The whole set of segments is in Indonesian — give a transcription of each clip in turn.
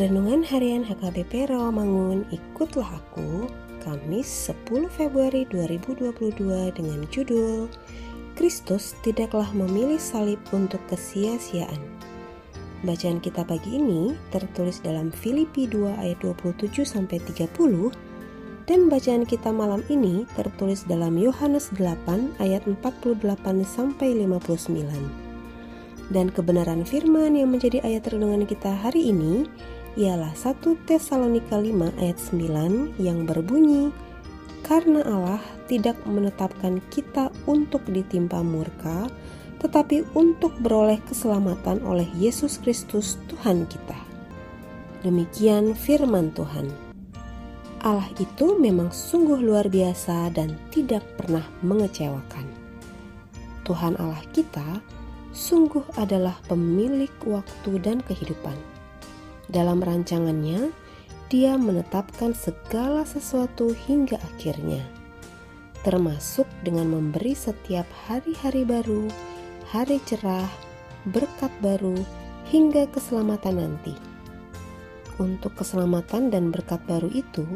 Renungan Harian HKBP Rawamangun Ikutlah Aku Kamis 10 Februari 2022 dengan judul Kristus tidaklah memilih salib untuk kesia-siaan Bacaan kita pagi ini tertulis dalam Filipi 2 ayat 27 sampai 30 dan bacaan kita malam ini tertulis dalam Yohanes 8 ayat 48 sampai 59. Dan kebenaran firman yang menjadi ayat renungan kita hari ini ialah 1 Tesalonika 5 ayat 9 yang berbunyi Karena Allah tidak menetapkan kita untuk ditimpa murka tetapi untuk beroleh keselamatan oleh Yesus Kristus Tuhan kita. Demikian firman Tuhan. Allah itu memang sungguh luar biasa dan tidak pernah mengecewakan. Tuhan Allah kita sungguh adalah pemilik waktu dan kehidupan. Dalam rancangannya, Dia menetapkan segala sesuatu hingga akhirnya, termasuk dengan memberi setiap hari-hari baru, hari cerah, berkat baru, hingga keselamatan nanti. Untuk keselamatan dan berkat baru itu,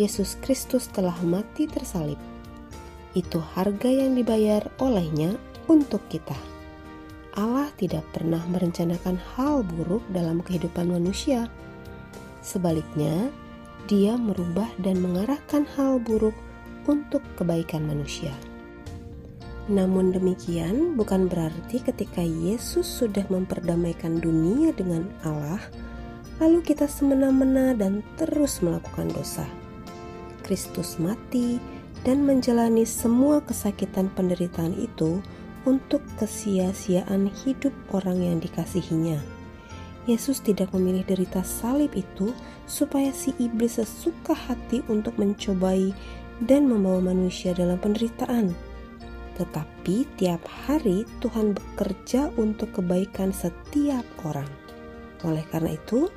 Yesus Kristus telah mati tersalib. Itu harga yang dibayar olehnya untuk kita. Allah tidak pernah merencanakan hal buruk dalam kehidupan manusia. Sebaliknya, Dia merubah dan mengarahkan hal buruk untuk kebaikan manusia. Namun demikian, bukan berarti ketika Yesus sudah memperdamaikan dunia dengan Allah, lalu kita semena-mena dan terus melakukan dosa. Kristus mati dan menjalani semua kesakitan penderitaan itu untuk kesia-siaan hidup orang yang dikasihinya. Yesus tidak memilih derita salib itu supaya si iblis sesuka hati untuk mencobai dan membawa manusia dalam penderitaan. Tetapi tiap hari Tuhan bekerja untuk kebaikan setiap orang. Oleh karena itu,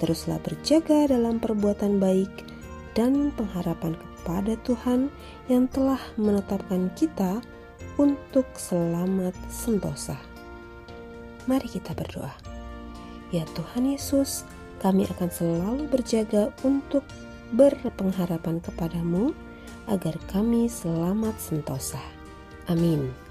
teruslah berjaga dalam perbuatan baik dan pengharapan kepada Tuhan yang telah menetapkan kita untuk selamat sentosa. Mari kita berdoa. Ya Tuhan Yesus, kami akan selalu berjaga untuk berpengharapan kepadamu agar kami selamat sentosa. Amin.